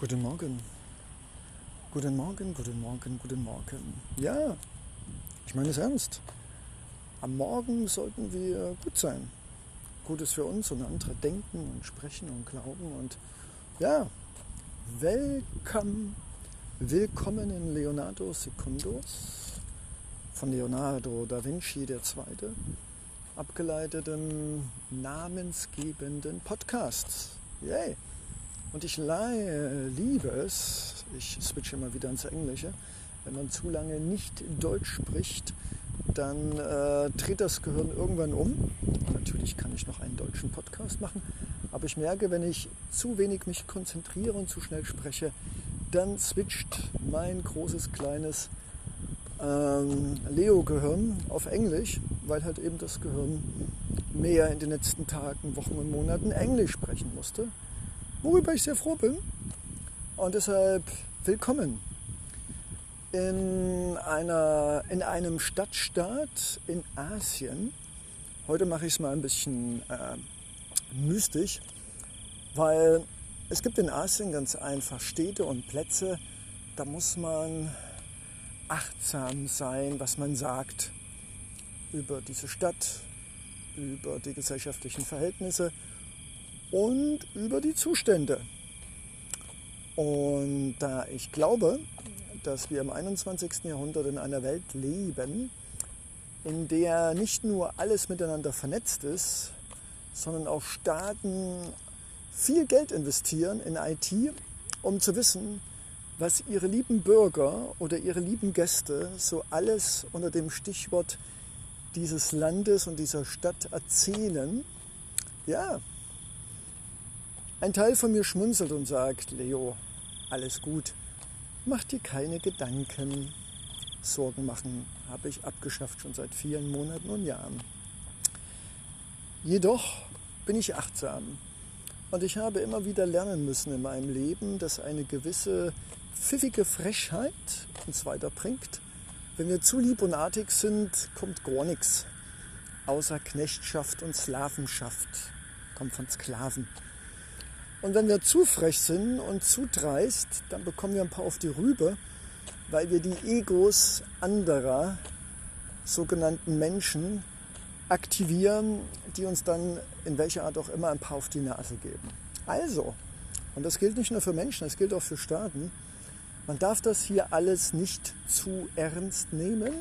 Guten Morgen. Guten Morgen, guten Morgen, guten Morgen. Ja, ich meine es ernst. Am Morgen sollten wir gut sein. Gutes für uns und andere denken und sprechen und glauben. Und ja, welcome, willkommen in Leonardo Secundus von Leonardo da Vinci II. abgeleiteten namensgebenden Podcasts. Yay! Und ich liebe es, ich switche immer wieder ins Englische, wenn man zu lange nicht Deutsch spricht, dann äh, dreht das Gehirn irgendwann um. Natürlich kann ich noch einen deutschen Podcast machen, aber ich merke, wenn ich zu wenig mich konzentriere und zu schnell spreche, dann switcht mein großes, kleines ähm, Leo-Gehirn auf Englisch, weil halt eben das Gehirn mehr in den letzten Tagen, Wochen und Monaten Englisch sprechen musste worüber ich sehr froh bin. Und deshalb willkommen in, einer, in einem Stadtstaat in Asien. Heute mache ich es mal ein bisschen äh, mystisch, weil es gibt in Asien ganz einfach Städte und Plätze, da muss man achtsam sein, was man sagt über diese Stadt, über die gesellschaftlichen Verhältnisse und über die Zustände. Und da ich glaube, dass wir im 21. Jahrhundert in einer Welt leben, in der nicht nur alles miteinander vernetzt ist, sondern auch Staaten viel Geld investieren in IT, um zu wissen, was ihre lieben Bürger oder ihre lieben Gäste so alles unter dem Stichwort dieses Landes und dieser Stadt erzählen. Ja, ein Teil von mir schmunzelt und sagt, Leo, alles gut, mach dir keine Gedanken. Sorgen machen habe ich abgeschafft schon seit vielen Monaten und Jahren. Jedoch bin ich achtsam und ich habe immer wieder lernen müssen in meinem Leben, dass eine gewisse pfiffige Frechheit uns weiterbringt. Wenn wir zu lieb und artig sind, kommt gar nichts. Außer Knechtschaft und Sklavenschaft. Kommt von Sklaven. Und wenn wir zu frech sind und zu dreist, dann bekommen wir ein paar auf die Rübe, weil wir die Egos anderer sogenannten Menschen aktivieren, die uns dann in welcher Art auch immer ein paar auf die Nase geben. Also, und das gilt nicht nur für Menschen, das gilt auch für Staaten, man darf das hier alles nicht zu ernst nehmen,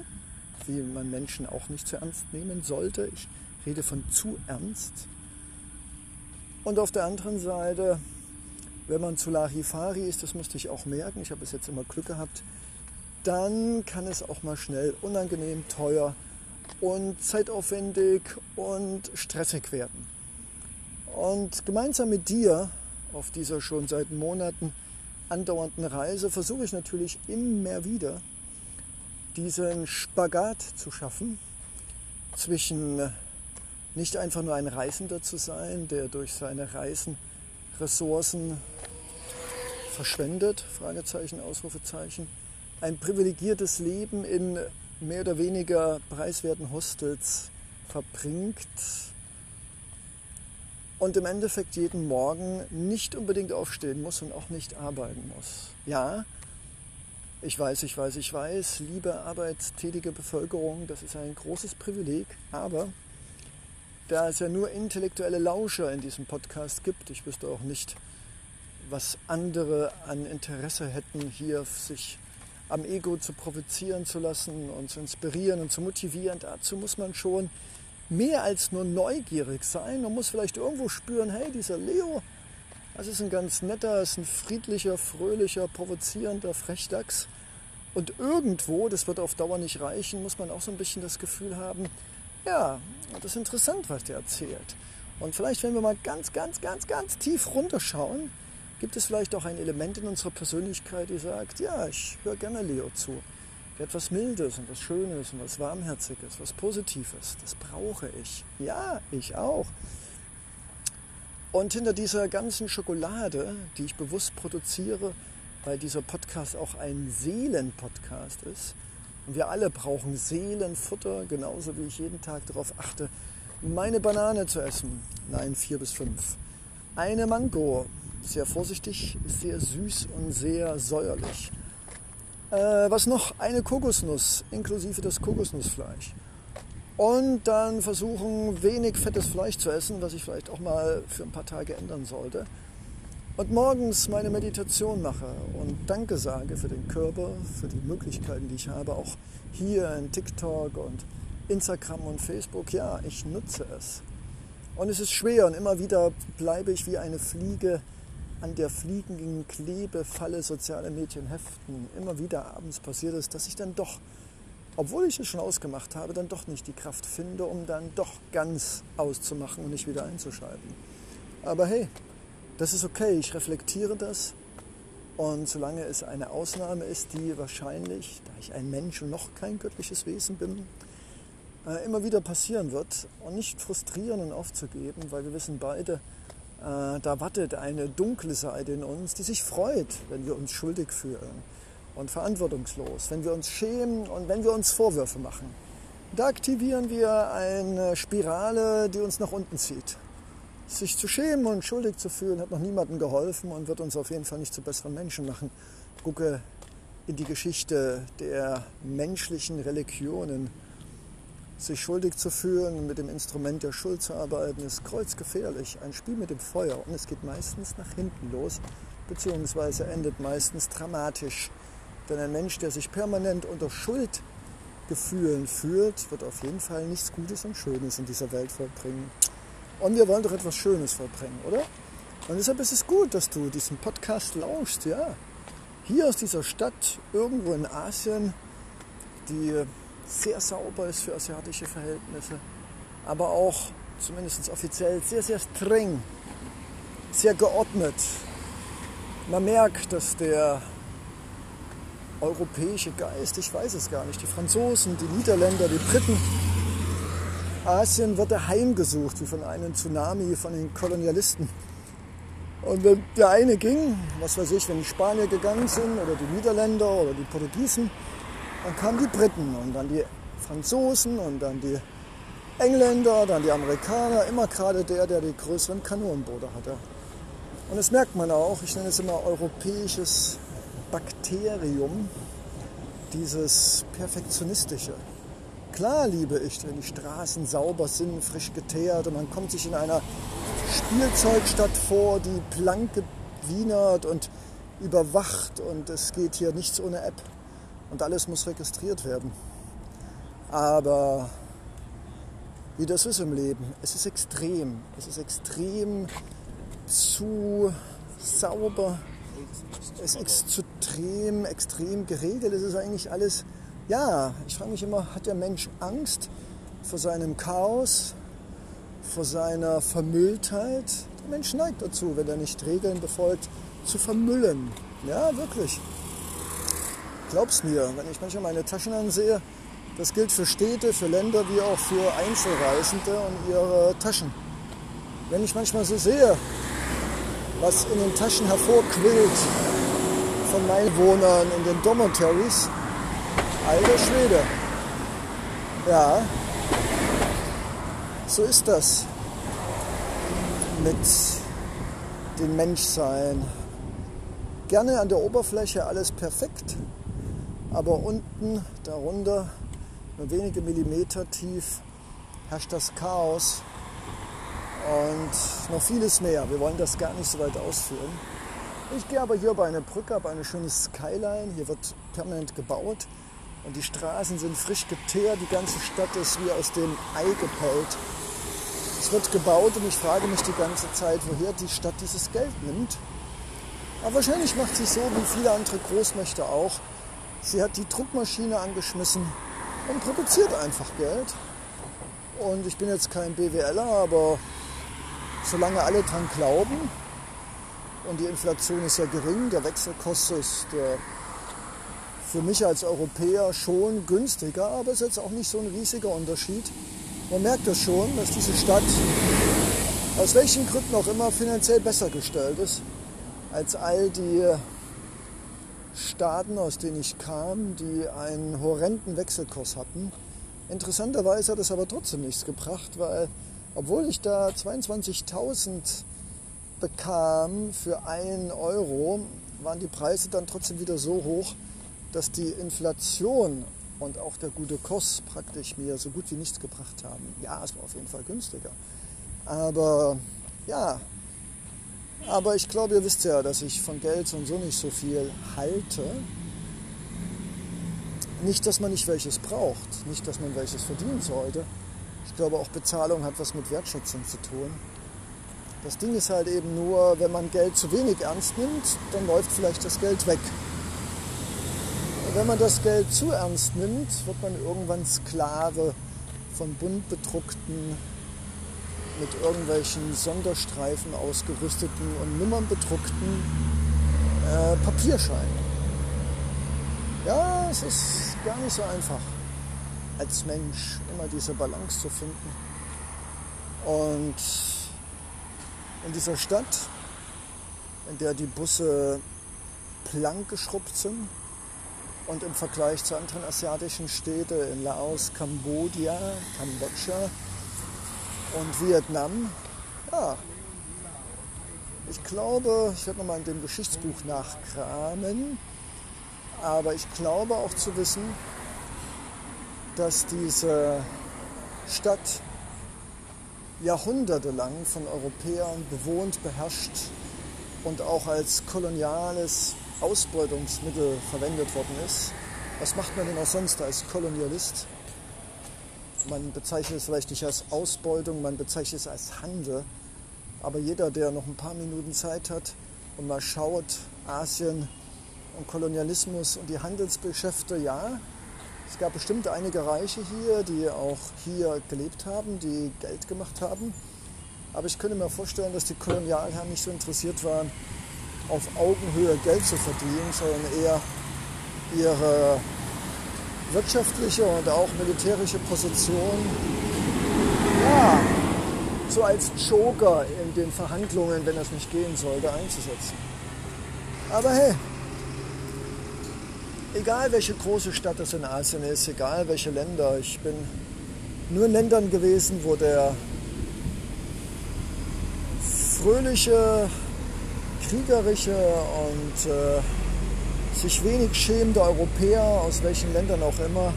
wie man Menschen auch nicht zu ernst nehmen sollte. Ich rede von zu ernst. Und auf der anderen Seite, wenn man zu Larifari ist, das musste ich auch merken, ich habe bis jetzt immer Glück gehabt, dann kann es auch mal schnell unangenehm, teuer und zeitaufwendig und stressig werden. Und gemeinsam mit dir auf dieser schon seit Monaten andauernden Reise versuche ich natürlich immer wieder diesen Spagat zu schaffen zwischen nicht einfach nur ein Reisender zu sein, der durch seine Reisen Ressourcen verschwendet, Fragezeichen, Ausrufezeichen, ein privilegiertes Leben in mehr oder weniger preiswerten Hostels verbringt und im Endeffekt jeden Morgen nicht unbedingt aufstehen muss und auch nicht arbeiten muss. Ja, ich weiß, ich weiß, ich weiß, liebe arbeitstätige Bevölkerung, das ist ein großes Privileg, aber da es ja nur intellektuelle Lauscher in diesem Podcast gibt, ich wüsste auch nicht, was andere an Interesse hätten, hier sich am Ego zu provozieren zu lassen und zu inspirieren und zu motivieren. Dazu muss man schon mehr als nur neugierig sein. Man muss vielleicht irgendwo spüren, hey, dieser Leo, das ist ein ganz netter, ist ein friedlicher, fröhlicher, provozierender Frechdachs. Und irgendwo, das wird auf Dauer nicht reichen, muss man auch so ein bisschen das Gefühl haben, ja, das ist interessant, was der erzählt. Und vielleicht, wenn wir mal ganz, ganz, ganz, ganz tief runterschauen, gibt es vielleicht auch ein Element in unserer Persönlichkeit, die sagt, ja, ich höre gerne Leo zu. Der hat was Mildes und was Schönes und was Warmherziges, was Positives. Das brauche ich. Ja, ich auch. Und hinter dieser ganzen Schokolade, die ich bewusst produziere, weil dieser Podcast auch ein Seelenpodcast ist, und wir alle brauchen Seelenfutter, genauso wie ich jeden Tag darauf achte, meine Banane zu essen. Nein, vier bis fünf. Eine Mango, sehr vorsichtig, sehr süß und sehr säuerlich. Äh, was noch? Eine Kokosnuss inklusive das Kokosnussfleisch. Und dann versuchen, wenig fettes Fleisch zu essen, was ich vielleicht auch mal für ein paar Tage ändern sollte. Und morgens meine Meditation mache und Danke sage für den Körper, für die Möglichkeiten, die ich habe, auch hier in TikTok und Instagram und Facebook. Ja, ich nutze es. Und es ist schwer und immer wieder bleibe ich wie eine Fliege an der fliegenden Klebefalle soziale Medien heften. Immer wieder abends passiert es, dass ich dann doch obwohl ich es schon ausgemacht habe, dann doch nicht die Kraft finde, um dann doch ganz auszumachen und nicht wieder einzuschalten. Aber hey, das ist okay, ich reflektiere das und solange es eine Ausnahme ist, die wahrscheinlich, da ich ein Mensch und noch kein göttliches Wesen bin, äh, immer wieder passieren wird und nicht frustrieren und aufzugeben, weil wir wissen beide, äh, da wartet eine dunkle Seite in uns, die sich freut, wenn wir uns schuldig fühlen und verantwortungslos, wenn wir uns schämen und wenn wir uns Vorwürfe machen. Da aktivieren wir eine Spirale, die uns nach unten zieht. Sich zu schämen und schuldig zu fühlen, hat noch niemandem geholfen und wird uns auf jeden Fall nicht zu besseren Menschen machen. Gucke in die Geschichte der menschlichen Religionen. Sich schuldig zu fühlen mit dem Instrument der Schuld zu arbeiten, ist kreuzgefährlich. Ein Spiel mit dem Feuer und es geht meistens nach hinten los, beziehungsweise endet meistens dramatisch. Denn ein Mensch, der sich permanent unter Schuldgefühlen fühlt, wird auf jeden Fall nichts Gutes und Schönes in dieser Welt vollbringen. Und wir wollen doch etwas Schönes vollbringen, oder? Und deshalb ist es gut, dass du diesen Podcast lauschst, ja. Hier aus dieser Stadt, irgendwo in Asien, die sehr sauber ist für asiatische Verhältnisse, aber auch zumindest offiziell sehr, sehr streng, sehr geordnet. Man merkt, dass der europäische Geist, ich weiß es gar nicht. Die Franzosen, die Niederländer, die Briten. Asien wird heimgesucht, wie von einem Tsunami von den Kolonialisten. Und wenn der eine ging, was weiß ich, wenn die Spanier gegangen sind oder die Niederländer oder die Portugiesen, dann kamen die Briten und dann die Franzosen und dann die Engländer, dann die Amerikaner, immer gerade der, der die größeren Kanonenboote hatte. Und das merkt man auch, ich nenne es immer europäisches Bakterium, dieses Perfektionistische. Klar liebe ich, wenn die Straßen sauber sind, frisch geteert und man kommt sich in einer Spielzeugstadt vor, die Planke wienert und überwacht und es geht hier nichts ohne App und alles muss registriert werden. Aber wie das ist im Leben, es ist extrem. Es ist extrem zu sauber, es ist extrem, extrem geregelt. Es ist eigentlich alles, ja, ich frage mich immer, hat der Mensch Angst vor seinem Chaos, vor seiner Vermülltheit? Der Mensch neigt dazu, wenn er nicht Regeln befolgt, zu vermüllen. Ja, wirklich. Glaub's mir, wenn ich manchmal meine Taschen ansehe, das gilt für Städte, für Länder wie auch für Einzelreisende und ihre Taschen. Wenn ich manchmal so sehe, was in den Taschen hervorquillt von meinen Wohnern in den Dormitories. Alter Schwede. Ja, so ist das mit dem Menschsein. Gerne an der Oberfläche alles perfekt, aber unten, darunter, nur wenige Millimeter tief, herrscht das Chaos und noch vieles mehr. Wir wollen das gar nicht so weit ausführen. Ich gehe aber hier bei einer Brücke, habe eine schöne Skyline. Hier wird permanent gebaut und die Straßen sind frisch geteert. Die ganze Stadt ist wie aus dem Ei gepellt. Es wird gebaut und ich frage mich die ganze Zeit, woher die Stadt dieses Geld nimmt. Aber wahrscheinlich macht sie so wie viele andere Großmächte auch. Sie hat die Druckmaschine angeschmissen und produziert einfach Geld. Und ich bin jetzt kein BWLer, aber solange alle dran glauben, und die Inflation ist ja gering, der Wechselkurs ist äh, für mich als Europäer schon günstiger, aber es ist jetzt auch nicht so ein riesiger Unterschied. Man merkt das schon, dass diese Stadt aus welchen Gründen auch immer finanziell besser gestellt ist als all die Staaten, aus denen ich kam, die einen horrenden Wechselkurs hatten. Interessanterweise hat es aber trotzdem nichts gebracht, weil obwohl ich da 22.000 bekam für einen Euro, waren die Preise dann trotzdem wieder so hoch, dass die Inflation und auch der gute Kurs praktisch mir so gut wie nichts gebracht haben. Ja, es war auf jeden Fall günstiger. Aber ja, aber ich glaube, ihr wisst ja, dass ich von Geld und so nicht so viel halte. Nicht, dass man nicht welches braucht, nicht, dass man welches verdienen sollte. Ich glaube, auch Bezahlung hat was mit Wertschätzung zu tun. Das Ding ist halt eben nur, wenn man Geld zu wenig ernst nimmt, dann läuft vielleicht das Geld weg. Wenn man das Geld zu ernst nimmt, wird man irgendwann Sklave von bunt bedruckten, mit irgendwelchen Sonderstreifen ausgerüsteten und Nummern bedruckten äh, Papierscheinen. Ja, es ist gar nicht so einfach, als Mensch immer diese Balance zu finden. Und in dieser Stadt, in der die Busse plank geschrubbt sind und im Vergleich zu anderen asiatischen Städten in Laos, Kambodscha, Kambodscha und Vietnam, ja, ich glaube, ich werde nochmal in dem Geschichtsbuch nachkramen, aber ich glaube auch zu wissen, dass diese Stadt jahrhundertelang von Europäern bewohnt, beherrscht und auch als koloniales Ausbeutungsmittel verwendet worden ist. Was macht man denn auch sonst als Kolonialist? Man bezeichnet es vielleicht nicht als Ausbeutung, man bezeichnet es als Handel. Aber jeder, der noch ein paar Minuten Zeit hat und mal schaut, Asien und Kolonialismus und die Handelsgeschäfte, ja, es gab bestimmt einige Reiche hier, die auch hier gelebt haben, die Geld gemacht haben. Aber ich könnte mir vorstellen, dass die Kolonialherren nicht so interessiert waren, auf Augenhöhe Geld zu verdienen, sondern eher ihre wirtschaftliche und auch militärische Position ja, so als Joker in den Verhandlungen, wenn das nicht gehen sollte, einzusetzen. Aber hey, egal welche große Stadt es in Asien ist, egal welche Länder, ich bin nur in Ländern gewesen, wo der fröhliche, kriegerische und äh, sich wenig schämende Europäer, aus welchen Ländern auch immer,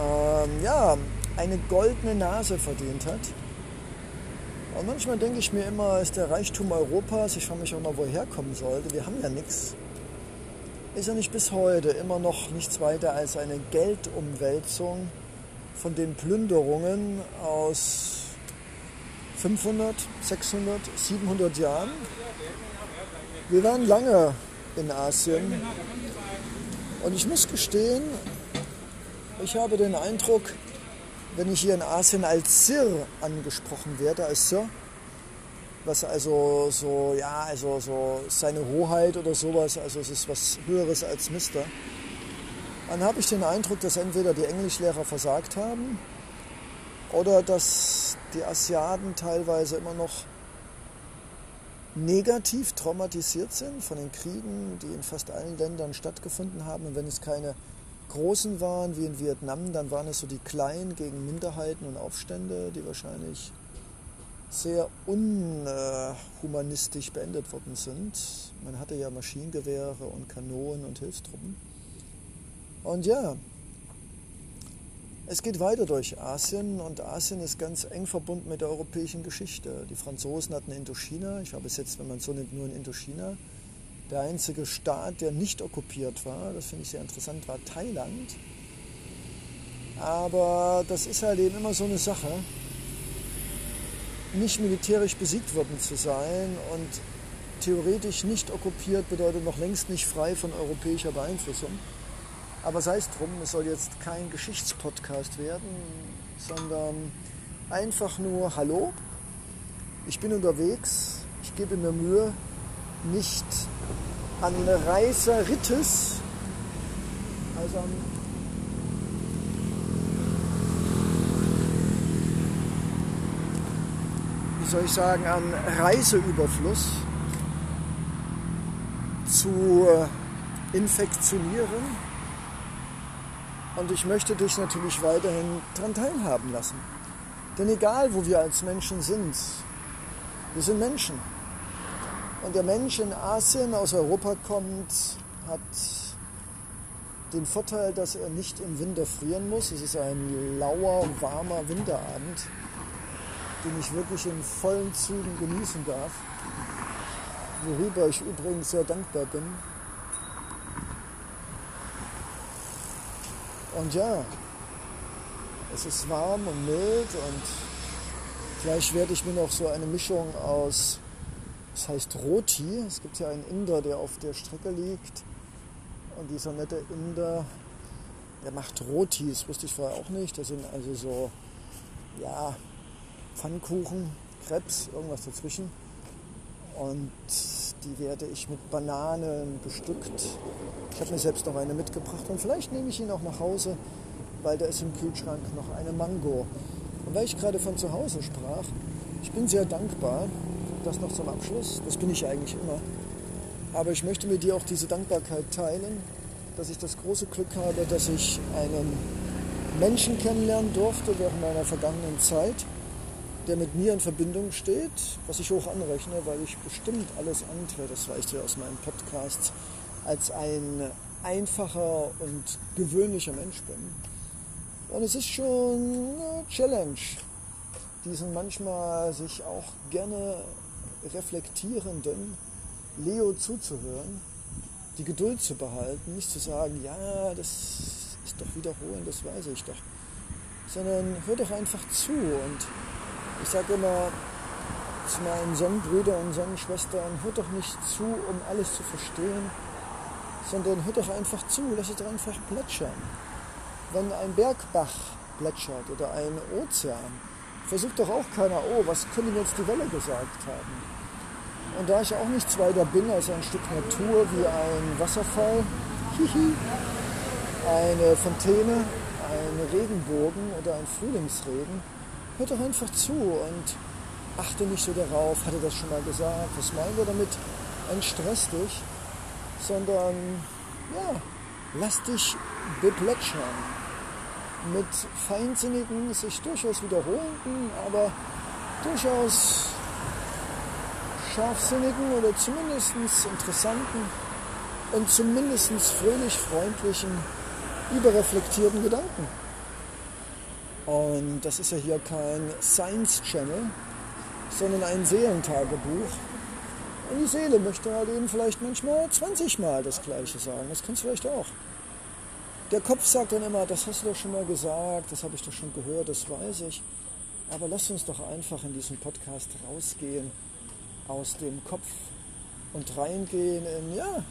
ähm, ja, eine goldene Nase verdient hat. Und manchmal denke ich mir immer, ist der Reichtum Europas, ich frage mich auch mal, woher kommen sollte. Wir haben ja nichts ist ja nicht bis heute immer noch nichts weiter als eine Geldumwälzung von den Plünderungen aus 500, 600, 700 Jahren. Wir waren lange in Asien. Und ich muss gestehen, ich habe den Eindruck, wenn ich hier in Asien als Sir angesprochen werde, als Sir, was also so, ja, also so seine Hoheit oder sowas, also es ist was Höheres als Mister, dann habe ich den Eindruck, dass entweder die Englischlehrer versagt haben oder dass die Asiaten teilweise immer noch negativ traumatisiert sind von den Kriegen, die in fast allen Ländern stattgefunden haben. Und wenn es keine großen waren wie in Vietnam, dann waren es so die kleinen gegen Minderheiten und Aufstände, die wahrscheinlich sehr unhumanistisch beendet worden sind. Man hatte ja Maschinengewehre und Kanonen und Hilfstruppen. Und ja, es geht weiter durch Asien und Asien ist ganz eng verbunden mit der europäischen Geschichte. Die Franzosen hatten Indochina, ich war bis jetzt, wenn man so nimmt, nur in Indochina. Der einzige Staat, der nicht okkupiert war, das finde ich sehr interessant, war Thailand. Aber das ist halt eben immer so eine Sache nicht militärisch besiegt worden zu sein und theoretisch nicht okkupiert bedeutet noch längst nicht frei von europäischer Beeinflussung. Aber sei es drum, es soll jetzt kein Geschichtspodcast werden, sondern einfach nur Hallo, ich bin unterwegs, ich gebe mir Mühe, nicht an Reiseritis, also an wie soll ich sagen, an Reiseüberfluss zu äh, infektionieren. Und ich möchte dich natürlich weiterhin daran teilhaben lassen. Denn egal, wo wir als Menschen sind, wir sind Menschen. Und der Mensch in Asien aus Europa kommt, hat den Vorteil, dass er nicht im Winter frieren muss. Es ist ein lauer, warmer Winterabend, den ich wirklich in vollen Zügen genießen darf. Worüber ich übrigens sehr dankbar bin. Und ja, es ist warm und mild und vielleicht werde ich mir noch so eine Mischung aus, das heißt Roti. Es gibt ja einen Inder, der auf der Strecke liegt. Und dieser nette Inder, der macht Roti, das wusste ich vorher auch nicht. Das sind also so, ja, Pfannkuchen, Krebs, irgendwas dazwischen. Und die werde ich mit Bananen bestückt. Ich habe mir selbst noch eine mitgebracht und vielleicht nehme ich ihn auch nach Hause, weil da ist im Kühlschrank noch eine Mango. Und weil ich gerade von zu Hause sprach, ich bin sehr dankbar, das noch zum Abschluss, das bin ich eigentlich immer. Aber ich möchte mit dir auch diese Dankbarkeit teilen, dass ich das große Glück habe, dass ich einen Menschen kennenlernen durfte während meiner vergangenen Zeit, der mit mir in Verbindung steht, was ich hoch anrechne, weil ich bestimmt alles andere, das weißt du aus meinen Podcasts, als ein einfacher und gewöhnlicher Mensch bin. Und es ist schon eine Challenge, diesen manchmal sich auch gerne reflektierenden Leo zuzuhören, die Geduld zu behalten, nicht zu sagen, ja, das ist doch wiederholen, das weiß ich doch, sondern hör doch einfach zu und ich sage immer zu meinen Sonnenbrüdern und Sonnenschwestern, hört doch nicht zu, um alles zu verstehen, sondern hört doch einfach zu, lass es doch einfach plätschern. Wenn ein Bergbach plätschert oder ein Ozean, versucht doch auch keiner, oh, was könnte jetzt die Welle gesagt haben? Und da ich auch nichts weiter bin als ein Stück Natur wie ein Wasserfall, eine Fontäne, ein Regenbogen oder ein Frühlingsregen, hört doch einfach zu und achte nicht so darauf, hat er das schon mal gesagt, was meinen wir damit, entstress dich, sondern ja, lass dich beplätschern. Mit feinsinnigen, sich durchaus wiederholenden, aber durchaus scharfsinnigen oder zumindest interessanten und zumindest fröhlich freundlichen, überreflektierten Gedanken. Und das ist ja hier kein Science Channel, sondern ein Seelentagebuch. Und die Seele möchte halt eben vielleicht manchmal 20 Mal das Gleiche sagen. Das kannst du vielleicht auch. Der Kopf sagt dann immer, das hast du doch schon mal gesagt, das habe ich doch schon gehört, das weiß ich. Aber lass uns doch einfach in diesem Podcast rausgehen aus dem Kopf und reingehen in, ja,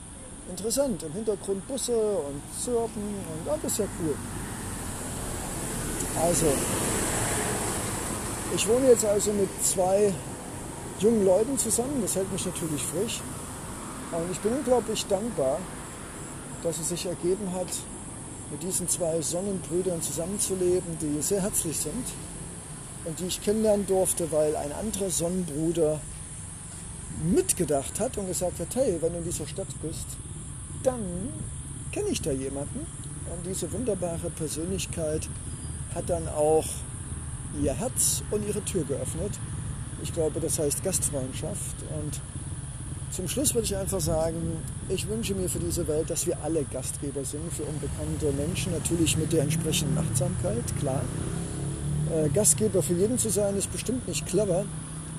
interessant, im Hintergrund Busse und Zirpen und ist ja cool. Also, ich wohne jetzt also mit zwei jungen Leuten zusammen, das hält mich natürlich frisch. Und ich bin unglaublich dankbar, dass es sich ergeben hat, mit diesen zwei Sonnenbrüdern zusammenzuleben, die sehr herzlich sind und die ich kennenlernen durfte, weil ein anderer Sonnenbruder mitgedacht hat und gesagt hat, hey, wenn du in dieser Stadt bist, dann kenne ich da jemanden. Und diese wunderbare Persönlichkeit hat dann auch ihr Herz und ihre Tür geöffnet. Ich glaube, das heißt Gastfreundschaft. Und zum Schluss würde ich einfach sagen, ich wünsche mir für diese Welt, dass wir alle Gastgeber sind für unbekannte Menschen, natürlich mit der entsprechenden Achtsamkeit, klar. Äh, Gastgeber für jeden zu sein, ist bestimmt nicht clever,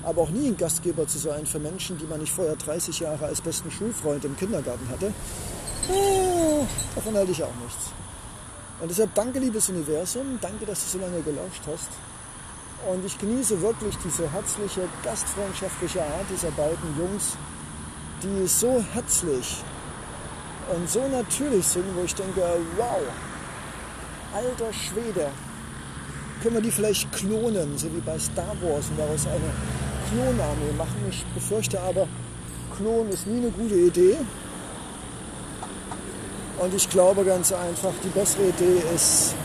aber auch nie ein Gastgeber zu sein für Menschen, die man nicht vorher 30 Jahre als besten Schulfreund im Kindergarten hatte, äh, davon halte ich auch nichts. Und deshalb danke, liebes Universum, danke, dass du so lange gelauscht hast. Und ich genieße wirklich diese herzliche, gastfreundschaftliche Art dieser beiden Jungs, die so herzlich und so natürlich sind, wo ich denke, wow, alter Schwede, können wir die vielleicht klonen, so wie bei Star Wars und daraus eine Klonarmee machen. Ich befürchte aber, Klon ist nie eine gute Idee. Und ich glaube ganz einfach, die bessere Idee ist,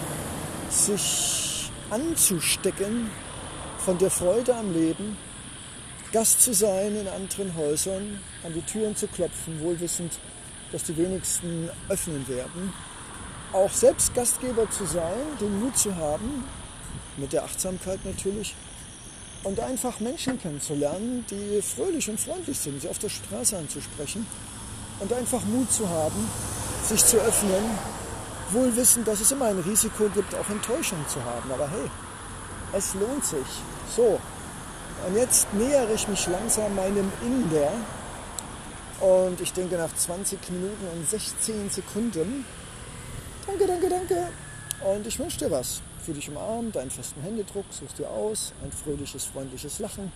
sich anzustecken von der Freude am Leben, Gast zu sein in anderen Häusern, an die Türen zu klopfen, wohlwissend, dass die wenigsten öffnen werden. Auch selbst Gastgeber zu sein, den Mut zu haben, mit der Achtsamkeit natürlich, und einfach Menschen kennenzulernen, die fröhlich und freundlich sind, sie auf der Straße anzusprechen und einfach Mut zu haben, sich zu öffnen, wohl wissen, dass es immer ein Risiko gibt, auch Enttäuschung zu haben. Aber hey, es lohnt sich. So, und jetzt nähere ich mich langsam meinem Inder und ich denke nach 20 Minuten und 16 Sekunden, danke, danke, danke, und ich wünsche dir was. Für dich umarmt, einen festen Händedruck, suchst dir aus, ein fröhliches, freundliches Lachen.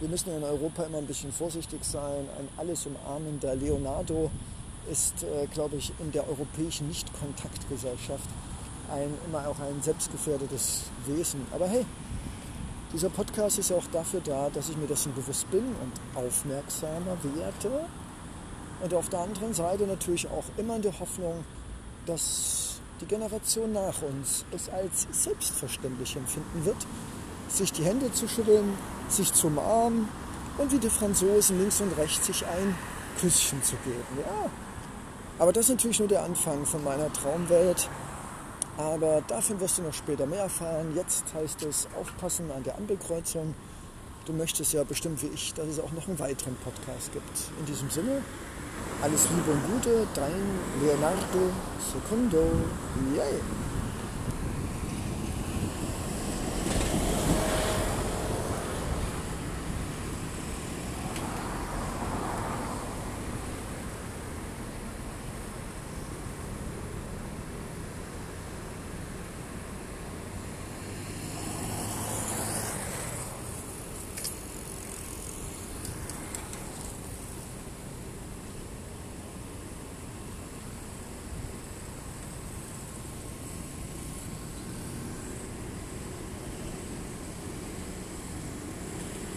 Wir müssen in Europa immer ein bisschen vorsichtig sein. Ein alles umarmender Leonardo ist, äh, glaube ich, in der europäischen Nicht-Kontaktgesellschaft ein, immer auch ein selbstgefährdetes Wesen. Aber hey, dieser Podcast ist ja auch dafür da, dass ich mir dessen bewusst bin und aufmerksamer werde. Und auf der anderen Seite natürlich auch immer in der Hoffnung, dass die Generation nach uns es als selbstverständlich empfinden wird, sich die Hände zu schütteln, sich zu umarmen und wie die Franzosen links und rechts sich ein Küsschen zu geben. Ja. Aber das ist natürlich nur der Anfang von meiner Traumwelt. Aber davon wirst du noch später mehr erfahren. Jetzt heißt es aufpassen an der Ampelkreuzung. Du möchtest ja bestimmt wie ich, dass es auch noch einen weiteren Podcast gibt. In diesem Sinne, alles Liebe und Gute, dein Leonardo Secundo. Yay!